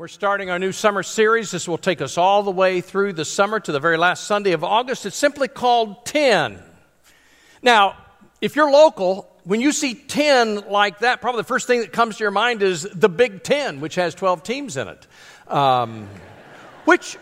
We're starting our new summer series. This will take us all the way through the summer to the very last Sunday of August. It's simply called 10. Now, if you're local, when you see 10 like that, probably the first thing that comes to your mind is the Big Ten, which has 12 teams in it. Um, which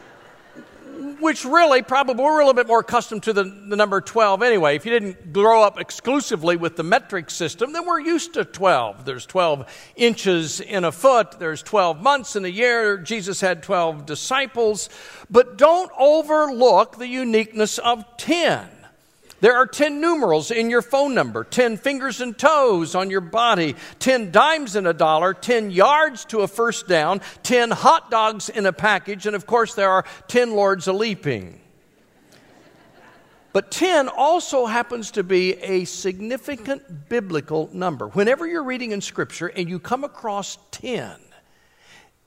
which really probably we're a little bit more accustomed to the, the number 12 anyway. If you didn't grow up exclusively with the metric system, then we're used to 12. There's 12 inches in a foot, there's 12 months in a year. Jesus had 12 disciples. But don't overlook the uniqueness of 10. There are 10 numerals in your phone number, 10 fingers and toes on your body, 10 dimes in a dollar, 10 yards to a first down, 10 hot dogs in a package, and of course, there are 10 lords a leaping. But 10 also happens to be a significant biblical number. Whenever you're reading in Scripture and you come across 10,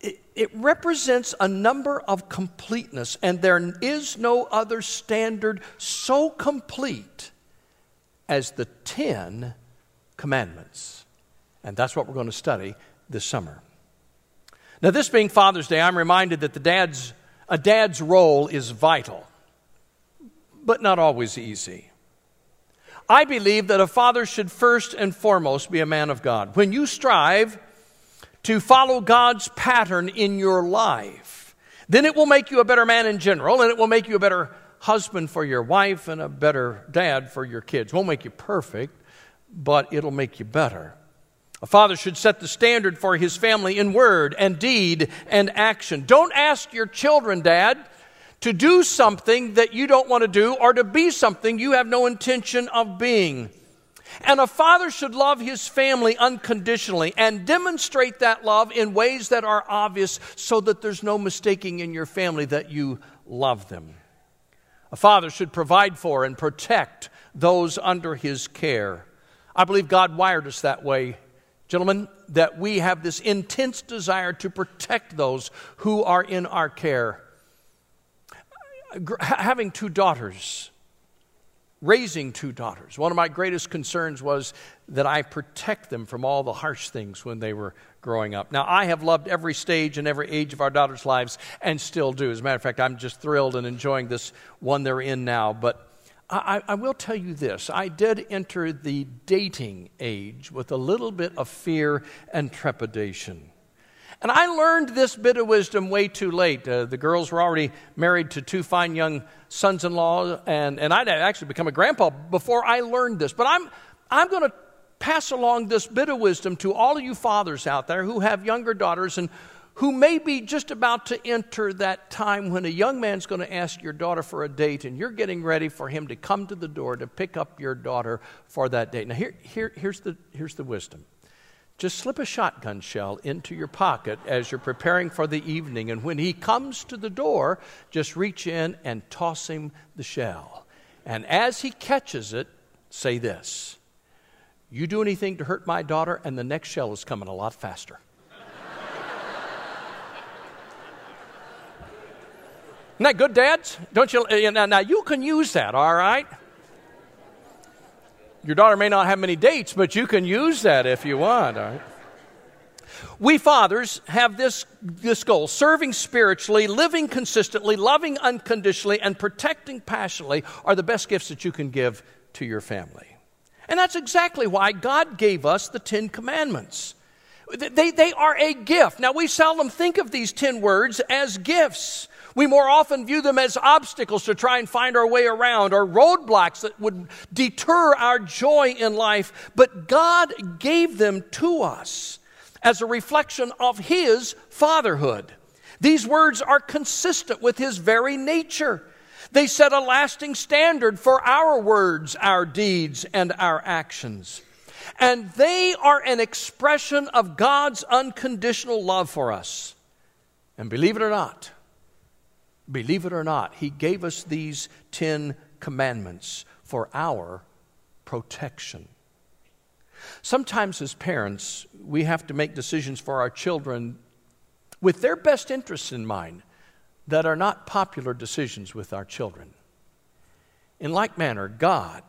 it, it, represents a number of completeness, and there is no other standard so complete as the Ten Commandments. And that's what we're going to study this summer. Now, this being Father's Day, I'm reminded that the dad's, a dad's role is vital, but not always easy. I believe that a father should first and foremost be a man of God. When you strive to follow God's pattern in your life. Then it will make you a better man in general, and it will make you a better husband for your wife and a better dad for your kids. Won't make you perfect, but it'll make you better. A father should set the standard for his family in word and deed and action. Don't ask your children, Dad, to do something that you don't want to do or to be something you have no intention of being. And a father should love his family unconditionally and demonstrate that love in ways that are obvious so that there's no mistaking in your family that you love them. A father should provide for and protect those under his care. I believe God wired us that way, gentlemen, that we have this intense desire to protect those who are in our care. Having two daughters, raising two daughters. One of my greatest concerns was that I protect them from all the harsh things when they were growing up. Now, I have loved every stage and every age of our daughters' lives and still do. As a matter of fact, I'm just thrilled and enjoying this one they're in now. But I, I will tell you this I did enter the dating age with a little bit of fear and trepidation. And I learned this bit of wisdom way too late. Uh, the girls were already married to two fine young sons in law, and, and I'd actually become a grandpa before I learned this. But I'm, I'm going to pass along this bit of wisdom to all of you fathers out there who have younger daughters and who may be just about to enter that time when a young man's going to ask your daughter for a date and you're getting ready for him to come to the door to pick up your daughter for that date. Now, here, here, here's, the, here's the wisdom just slip a shotgun shell into your pocket as you're preparing for the evening. And when he comes to the door, just reach in and toss him the shell. And as he catches it, say this You do anything to hurt my daughter, and the next shell is coming a lot faster. Isn't that good, dads? Don't you? Eh, now, you can use that, all right? Your daughter may not have many dates, but you can use that if you want. All right? We fathers have this, this goal serving spiritually, living consistently, loving unconditionally, and protecting passionately are the best gifts that you can give to your family. And that's exactly why God gave us the Ten Commandments. They, they are a gift. Now, we seldom think of these ten words as gifts. We more often view them as obstacles to try and find our way around or roadblocks that would deter our joy in life. But God gave them to us as a reflection of His fatherhood. These words are consistent with His very nature. They set a lasting standard for our words, our deeds, and our actions. And they are an expression of God's unconditional love for us. And believe it or not, Believe it or not, He gave us these Ten Commandments for our protection. Sometimes, as parents, we have to make decisions for our children with their best interests in mind that are not popular decisions with our children. In like manner, God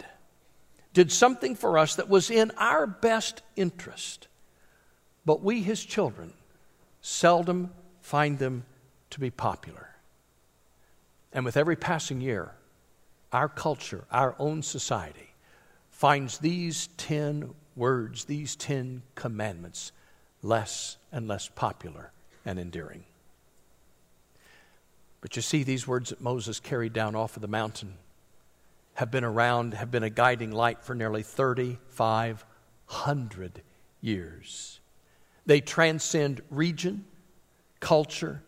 did something for us that was in our best interest, but we, His children, seldom find them to be popular. And with every passing year, our culture, our own society, finds these 10 words, these 10 commandments, less and less popular and endearing. But you see, these words that Moses carried down off of the mountain have been around, have been a guiding light for nearly 3,500 years. They transcend region, culture,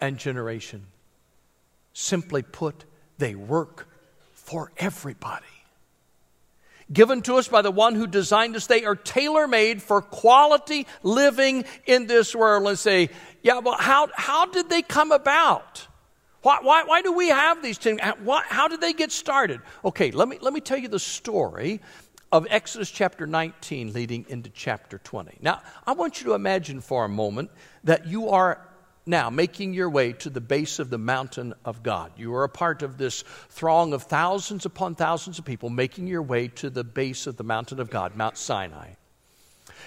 and generation. Simply put, they work for everybody. Given to us by the one who designed us, they are tailor made for quality living in this world. And say, yeah, well, how, how did they come about? Why, why, why do we have these things? How did they get started? Okay, let me, let me tell you the story of Exodus chapter 19 leading into chapter 20. Now, I want you to imagine for a moment that you are now making your way to the base of the mountain of God. You are a part of this throng of thousands upon thousands of people making your way to the base of the mountain of God, Mount Sinai.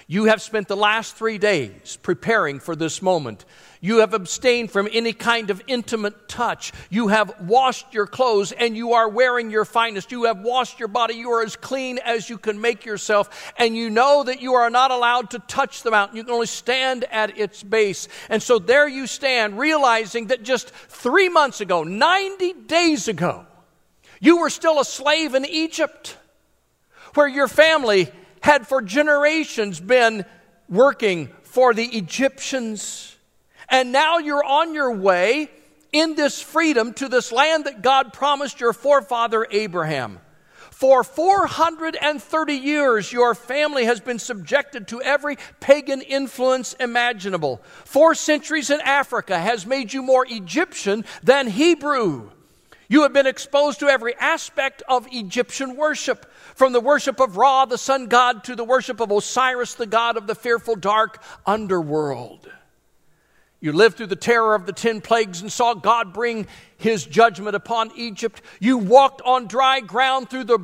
You have spent the last three days preparing for this moment. You have abstained from any kind of intimate touch. You have washed your clothes and you are wearing your finest. You have washed your body. You are as clean as you can make yourself. And you know that you are not allowed to touch the mountain. You can only stand at its base. And so there you stand, realizing that just three months ago, 90 days ago, you were still a slave in Egypt, where your family had for generations been working for the Egyptians. And now you're on your way in this freedom to this land that God promised your forefather Abraham. For 430 years, your family has been subjected to every pagan influence imaginable. Four centuries in Africa has made you more Egyptian than Hebrew. You have been exposed to every aspect of Egyptian worship, from the worship of Ra, the sun god, to the worship of Osiris, the god of the fearful dark underworld. You lived through the terror of the ten plagues and saw God bring his judgment upon Egypt. You walked on dry ground through the,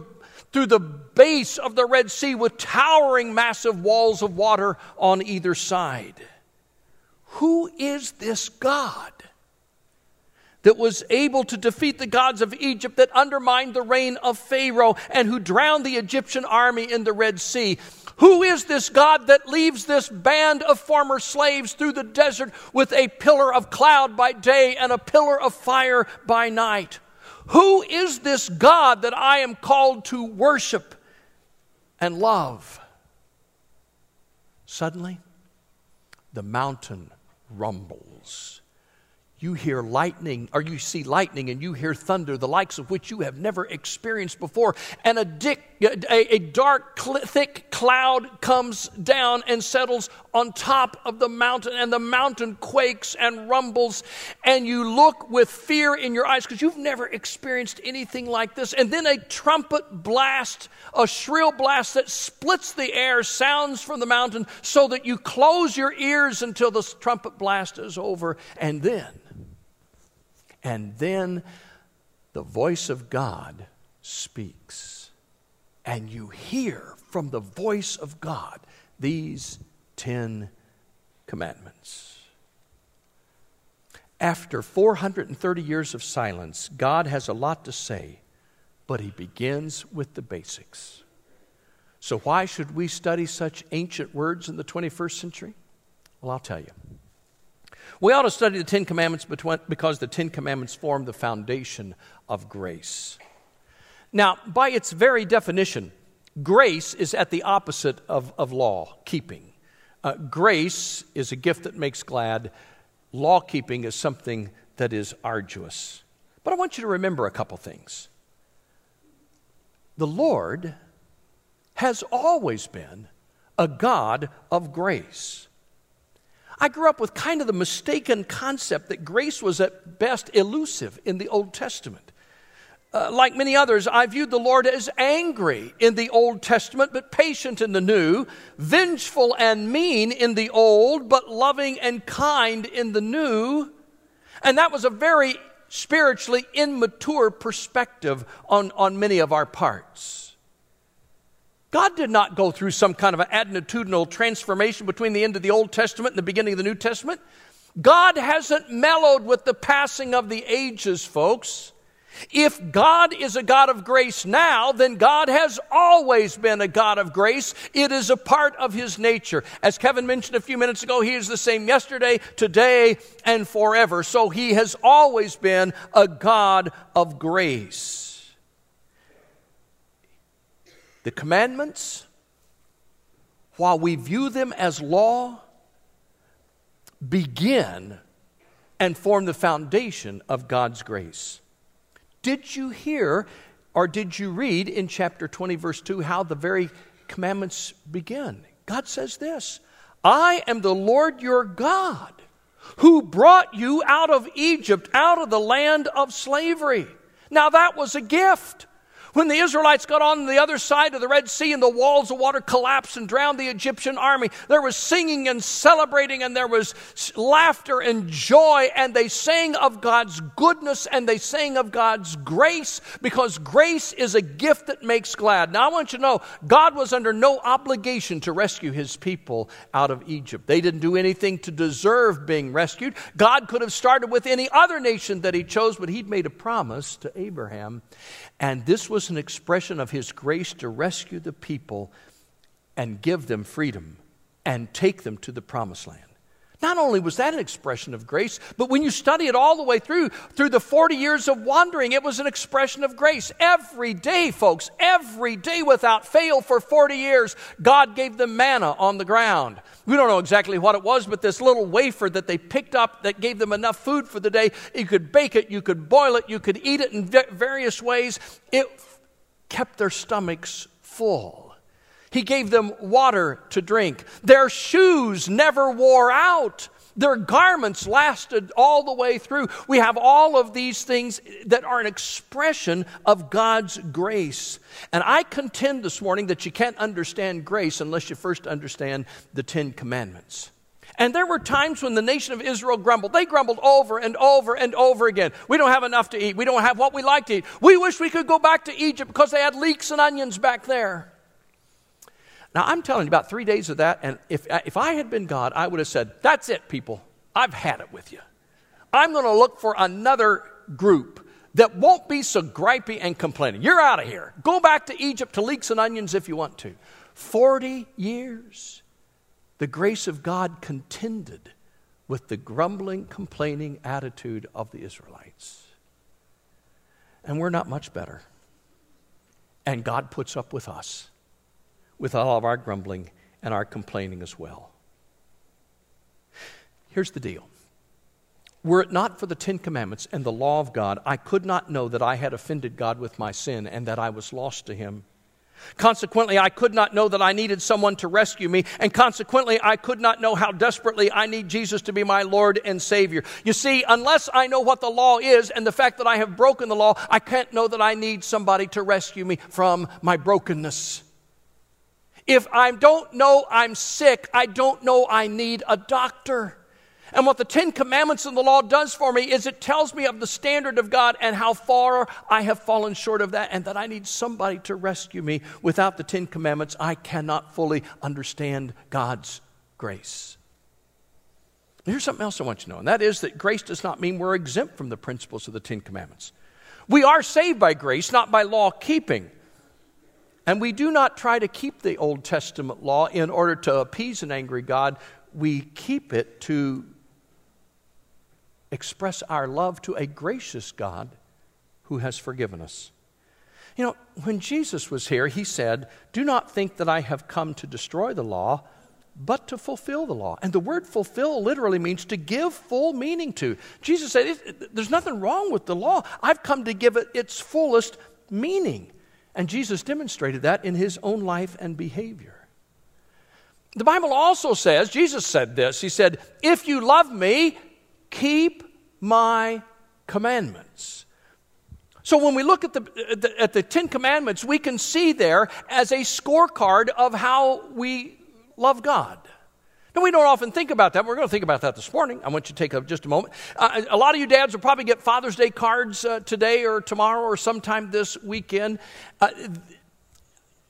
through the base of the Red Sea with towering massive walls of water on either side. Who is this God? That was able to defeat the gods of Egypt, that undermined the reign of Pharaoh, and who drowned the Egyptian army in the Red Sea. Who is this God that leaves this band of former slaves through the desert with a pillar of cloud by day and a pillar of fire by night? Who is this God that I am called to worship and love? Suddenly, the mountain rumbles you hear lightning, or you see lightning and you hear thunder, the likes of which you have never experienced before. And a, dick, a, a dark, cl- thick cloud comes down and settles on top of the mountain, and the mountain quakes and rumbles. And you look with fear in your eyes because you've never experienced anything like this. And then a trumpet blast, a shrill blast that splits the air, sounds from the mountain so that you close your ears until the trumpet blast is over. And then, and then the voice of God speaks. And you hear from the voice of God these Ten Commandments. After 430 years of silence, God has a lot to say, but He begins with the basics. So, why should we study such ancient words in the 21st century? Well, I'll tell you. We ought to study the Ten Commandments because the Ten Commandments form the foundation of grace. Now, by its very definition, grace is at the opposite of, of law keeping. Uh, grace is a gift that makes glad, law keeping is something that is arduous. But I want you to remember a couple things. The Lord has always been a God of grace. I grew up with kind of the mistaken concept that grace was at best elusive in the Old Testament. Uh, like many others, I viewed the Lord as angry in the Old Testament, but patient in the New, vengeful and mean in the Old, but loving and kind in the New. And that was a very spiritually immature perspective on, on many of our parts. God did not go through some kind of an attitudinal transformation between the end of the Old Testament and the beginning of the New Testament. God hasn't mellowed with the passing of the ages, folks. If God is a God of grace now, then God has always been a God of grace. It is a part of His nature. As Kevin mentioned a few minutes ago, He is the same yesterday, today, and forever. So He has always been a God of grace. The commandments, while we view them as law, begin and form the foundation of God's grace. Did you hear or did you read in chapter 20, verse 2, how the very commandments begin? God says this I am the Lord your God who brought you out of Egypt, out of the land of slavery. Now, that was a gift. When the Israelites got on the other side of the Red Sea and the walls of water collapsed and drowned the Egyptian army, there was singing and celebrating and there was laughter and joy and they sang of God's goodness and they sang of God's grace because grace is a gift that makes glad. Now I want you to know God was under no obligation to rescue his people out of Egypt. They didn't do anything to deserve being rescued. God could have started with any other nation that he chose, but he'd made a promise to Abraham. And this was an expression of his grace to rescue the people and give them freedom and take them to the promised land. Not only was that an expression of grace, but when you study it all the way through, through the 40 years of wandering, it was an expression of grace. Every day, folks, every day without fail for 40 years, God gave them manna on the ground. We don't know exactly what it was, but this little wafer that they picked up that gave them enough food for the day, you could bake it, you could boil it, you could eat it in various ways. It kept their stomachs full. He gave them water to drink. Their shoes never wore out. Their garments lasted all the way through. We have all of these things that are an expression of God's grace. And I contend this morning that you can't understand grace unless you first understand the Ten Commandments. And there were times when the nation of Israel grumbled. They grumbled over and over and over again. We don't have enough to eat. We don't have what we like to eat. We wish we could go back to Egypt because they had leeks and onions back there. Now, I'm telling you, about three days of that, and if, if I had been God, I would have said, That's it, people. I've had it with you. I'm going to look for another group that won't be so gripey and complaining. You're out of here. Go back to Egypt to leeks and onions if you want to. 40 years, the grace of God contended with the grumbling, complaining attitude of the Israelites. And we're not much better. And God puts up with us with all of our grumbling and our complaining as well. Here's the deal. Were it not for the Ten Commandments and the law of God, I could not know that I had offended God with my sin and that I was lost to Him. Consequently, I could not know that I needed someone to rescue me, and consequently, I could not know how desperately I need Jesus to be my Lord and Savior. You see, unless I know what the law is and the fact that I have broken the law, I can't know that I need somebody to rescue me from my brokenness. If I don't know I'm sick, I don't know I need a doctor. And what the Ten Commandments and the law does for me is it tells me of the standard of God and how far I have fallen short of that, and that I need somebody to rescue me. Without the Ten Commandments, I cannot fully understand God's grace. Here's something else I want you to know, and that is that grace does not mean we're exempt from the principles of the Ten Commandments. We are saved by grace, not by law keeping. And we do not try to keep the Old Testament law in order to appease an angry God. We keep it to express our love to a gracious God who has forgiven us. You know, when Jesus was here, he said, Do not think that I have come to destroy the law, but to fulfill the law. And the word fulfill literally means to give full meaning to. Jesus said, There's nothing wrong with the law. I've come to give it its fullest meaning. And Jesus demonstrated that in his own life and behavior. The Bible also says, Jesus said this, He said, If you love me, keep my commandments. So when we look at the, at the Ten Commandments, we can see there as a scorecard of how we love God. Now, we don't often think about that. We're going to think about that this morning. I want you to take a, just a moment. Uh, a lot of you dads will probably get Father's Day cards uh, today or tomorrow or sometime this weekend. Uh,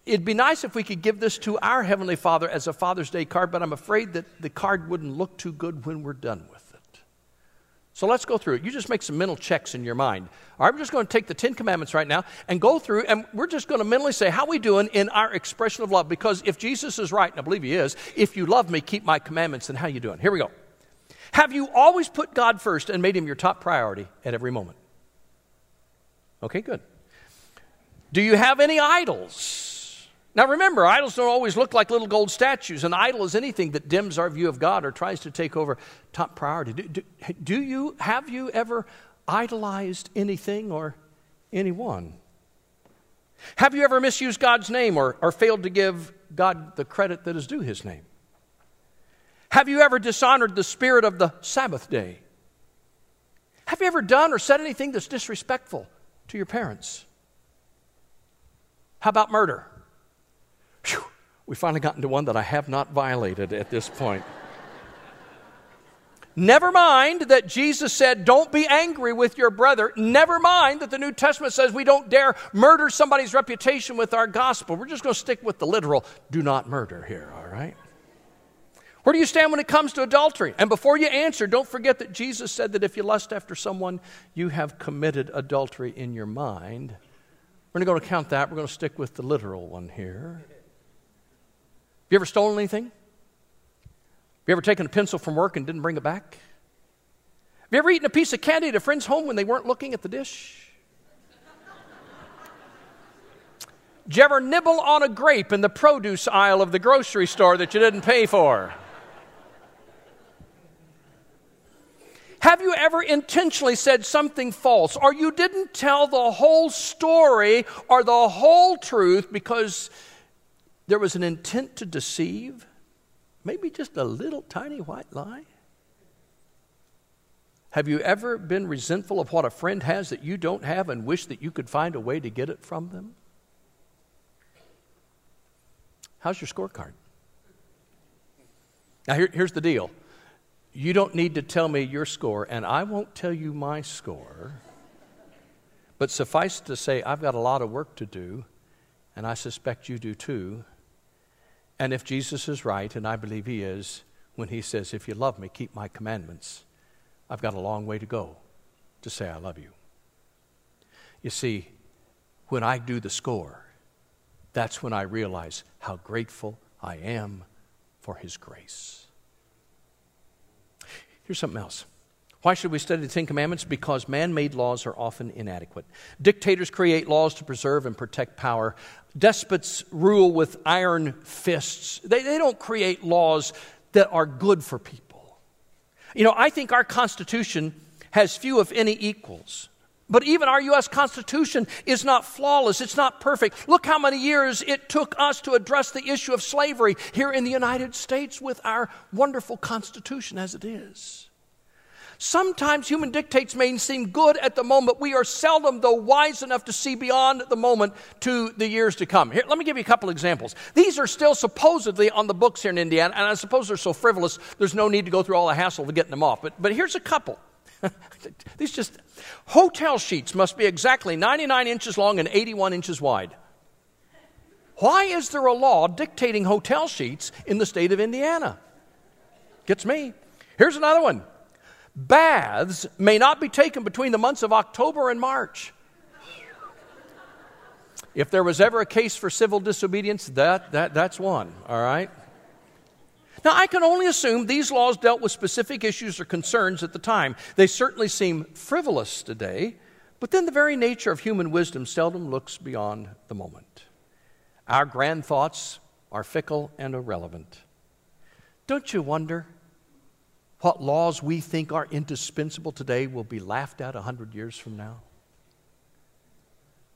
it'd be nice if we could give this to our Heavenly Father as a Father's Day card, but I'm afraid that the card wouldn't look too good when we're done with it. So let's go through it. You just make some mental checks in your mind. All right, we're just going to take the Ten Commandments right now and go through, and we're just going to mentally say, how we doing in our expression of love? Because if Jesus is right, and I believe he is, if you love me, keep my commandments, then how you doing? Here we go. Have you always put God first and made him your top priority at every moment? Okay, good. Do you have any idols? Now remember, idols don't always look like little gold statues. An idol is anything that dims our view of God or tries to take over top priority. Do, do, do you, have you ever idolized anything or anyone? Have you ever misused God's name or, or failed to give God the credit that is due his name? Have you ever dishonored the spirit of the Sabbath day? Have you ever done or said anything that's disrespectful to your parents? How about murder? We finally got into one that I have not violated at this point. Never mind that Jesus said, Don't be angry with your brother. Never mind that the New Testament says we don't dare murder somebody's reputation with our gospel. We're just going to stick with the literal do not murder here, all right? Where do you stand when it comes to adultery? And before you answer, don't forget that Jesus said that if you lust after someone, you have committed adultery in your mind. We're going to count that. We're going to stick with the literal one here. Have you ever stolen anything? Have you ever taken a pencil from work and didn't bring it back? Have you ever eaten a piece of candy at a friend's home when they weren't looking at the dish? Did you ever nibble on a grape in the produce aisle of the grocery store that you didn't pay for? Have you ever intentionally said something false or you didn't tell the whole story or the whole truth because there was an intent to deceive, maybe just a little tiny white lie? Have you ever been resentful of what a friend has that you don't have and wish that you could find a way to get it from them? How's your scorecard? Now, here, here's the deal you don't need to tell me your score, and I won't tell you my score. But suffice to say, I've got a lot of work to do, and I suspect you do too. And if Jesus is right, and I believe he is, when he says, If you love me, keep my commandments, I've got a long way to go to say I love you. You see, when I do the score, that's when I realize how grateful I am for his grace. Here's something else. Why should we study the Ten Commandments? Because man made laws are often inadequate. Dictators create laws to preserve and protect power. Despots rule with iron fists. They, they don't create laws that are good for people. You know, I think our Constitution has few, if any, equals. But even our U.S. Constitution is not flawless. It's not perfect. Look how many years it took us to address the issue of slavery here in the United States with our wonderful Constitution as it is. Sometimes human dictates may seem good at the moment. We are seldom, though, wise enough to see beyond the moment to the years to come. Here, let me give you a couple examples. These are still supposedly on the books here in Indiana, and I suppose they're so frivolous, there's no need to go through all the hassle of getting them off. But, but here's a couple. These just hotel sheets must be exactly 99 inches long and 81 inches wide. Why is there a law dictating hotel sheets in the state of Indiana? Gets me. Here's another one baths may not be taken between the months of October and March. If there was ever a case for civil disobedience, that, that, that's one, all right? Now, I can only assume these laws dealt with specific issues or concerns at the time. They certainly seem frivolous today, but then the very nature of human wisdom seldom looks beyond the moment. Our grand thoughts are fickle and irrelevant. Don't you wonder what laws we think are indispensable today will be laughed at a hundred years from now.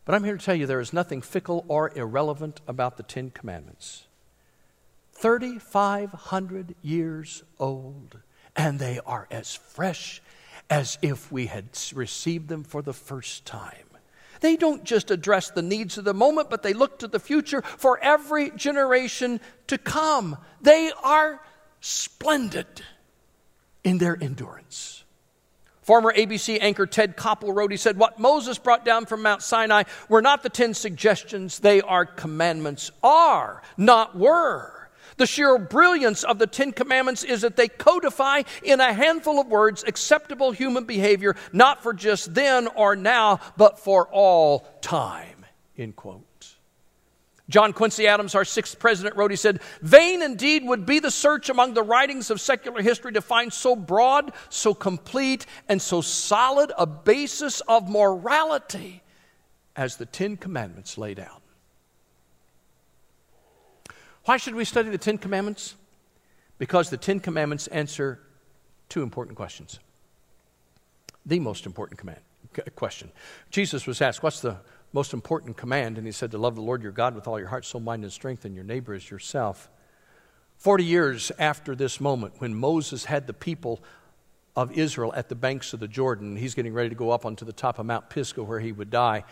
But I'm here to tell you there is nothing fickle or irrelevant about the Ten Commandments. 3,500 years old, and they are as fresh as if we had received them for the first time. They don't just address the needs of the moment, but they look to the future for every generation to come. They are splendid in their endurance. Former ABC anchor Ted Koppel wrote, he said, What Moses brought down from Mount Sinai were not the ten suggestions, they are commandments. Are, not were. The sheer brilliance of the Ten Commandments is that they codify in a handful of words acceptable human behavior, not for just then or now, but for all time. End quote. John Quincy Adams, our sixth president, wrote, he said, Vain indeed would be the search among the writings of secular history to find so broad, so complete, and so solid a basis of morality as the Ten Commandments laid out. Why should we study the Ten Commandments? Because the Ten Commandments answer two important questions. The most important command, question. Jesus was asked, What's the most important command? And he said, To love the Lord your God with all your heart, soul, mind, and strength, and your neighbor as yourself. Forty years after this moment, when Moses had the people of Israel at the banks of the Jordan, he's getting ready to go up onto the top of Mount Pisgah where he would die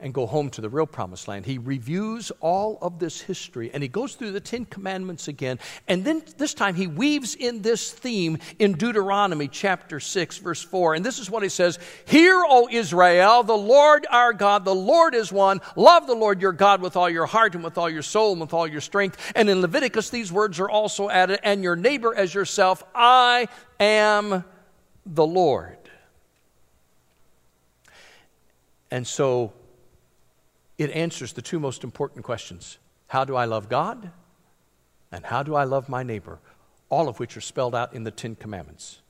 and go home to the real promised land. He reviews all of this history and he goes through the Ten Commandments again. And then this time he weaves in this theme in Deuteronomy chapter 6, verse 4. And this is what he says Hear, O Israel, the Lord our God, the Lord is one. Love the Lord your God with all your heart and with all your soul and with all your strength. And in Leviticus, these words are also added, and your neighbor as yourself. I am the Lord. And so it answers the two most important questions How do I love God? And how do I love my neighbor? All of which are spelled out in the Ten Commandments.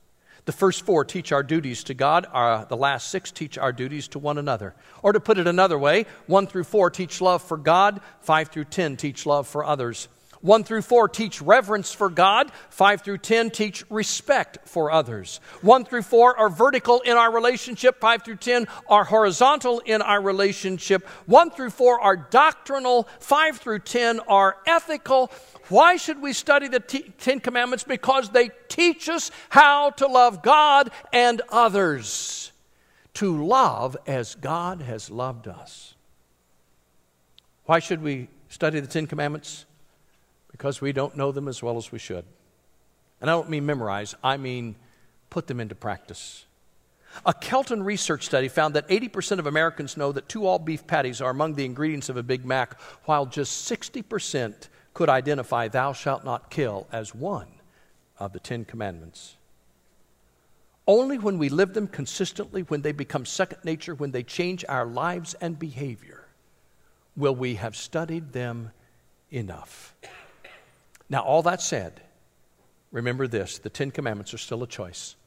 The first four teach our duties to God, our, the last six teach our duties to one another. Or to put it another way, one through four teach love for God, five through ten teach love for others. 1 through 4 teach reverence for God. 5 through 10 teach respect for others. 1 through 4 are vertical in our relationship. 5 through 10 are horizontal in our relationship. 1 through 4 are doctrinal. 5 through 10 are ethical. Why should we study the t- Ten Commandments? Because they teach us how to love God and others. To love as God has loved us. Why should we study the Ten Commandments? Because we don't know them as well as we should. And I don't mean memorize, I mean put them into practice. A Kelton research study found that 80% of Americans know that two all beef patties are among the ingredients of a Big Mac, while just 60% could identify thou shalt not kill as one of the Ten Commandments. Only when we live them consistently, when they become second nature, when they change our lives and behavior, will we have studied them enough. Now, all that said, remember this the Ten Commandments are still a choice.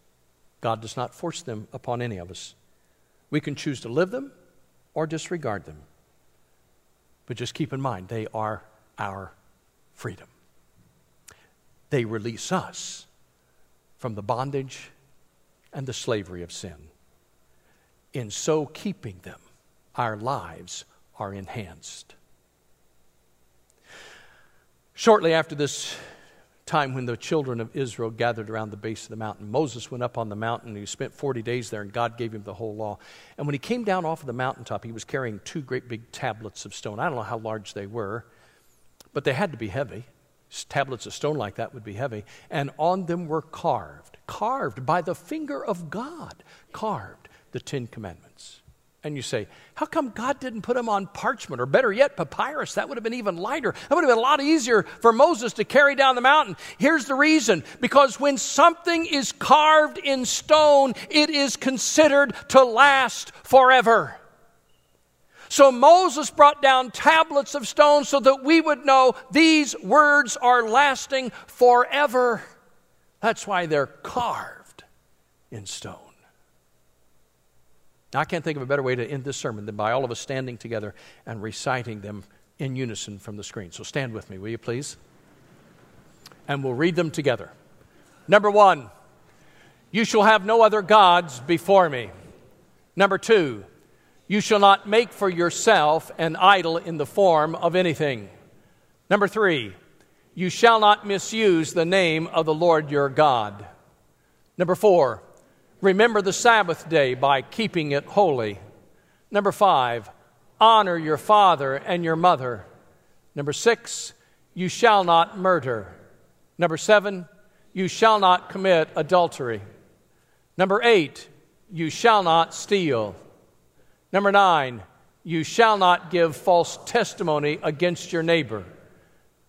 God does not force them upon any of us. We can choose to live them or disregard them. But just keep in mind, they are our freedom. They release us from the bondage and the slavery of sin. In so keeping them, our lives are enhanced. Shortly after this time when the children of Israel gathered around the base of the mountain, Moses went up on the mountain. and He spent 40 days there, and God gave him the whole law. And when he came down off of the mountaintop, he was carrying two great big tablets of stone. I don't know how large they were, but they had to be heavy. Tablets of stone like that would be heavy. And on them were carved, carved by the finger of God, carved the Ten Commandments. And you say, how come God didn't put them on parchment or better yet, papyrus? That would have been even lighter. That would have been a lot easier for Moses to carry down the mountain. Here's the reason because when something is carved in stone, it is considered to last forever. So Moses brought down tablets of stone so that we would know these words are lasting forever. That's why they're carved in stone. Now, I can't think of a better way to end this sermon than by all of us standing together and reciting them in unison from the screen. So stand with me, will you please? And we'll read them together. Number one, you shall have no other gods before me. Number two, you shall not make for yourself an idol in the form of anything. Number three, you shall not misuse the name of the Lord your God. Number four, Remember the Sabbath day by keeping it holy. Number five, honor your father and your mother. Number six, you shall not murder. Number seven, you shall not commit adultery. Number eight, you shall not steal. Number nine, you shall not give false testimony against your neighbor.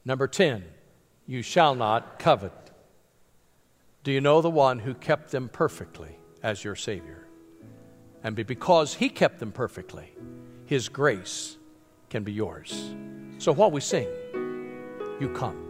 Number 10, you shall not covet. Do you know the one who kept them perfectly as your Savior? And because He kept them perfectly, His grace can be yours. So while we sing, you come.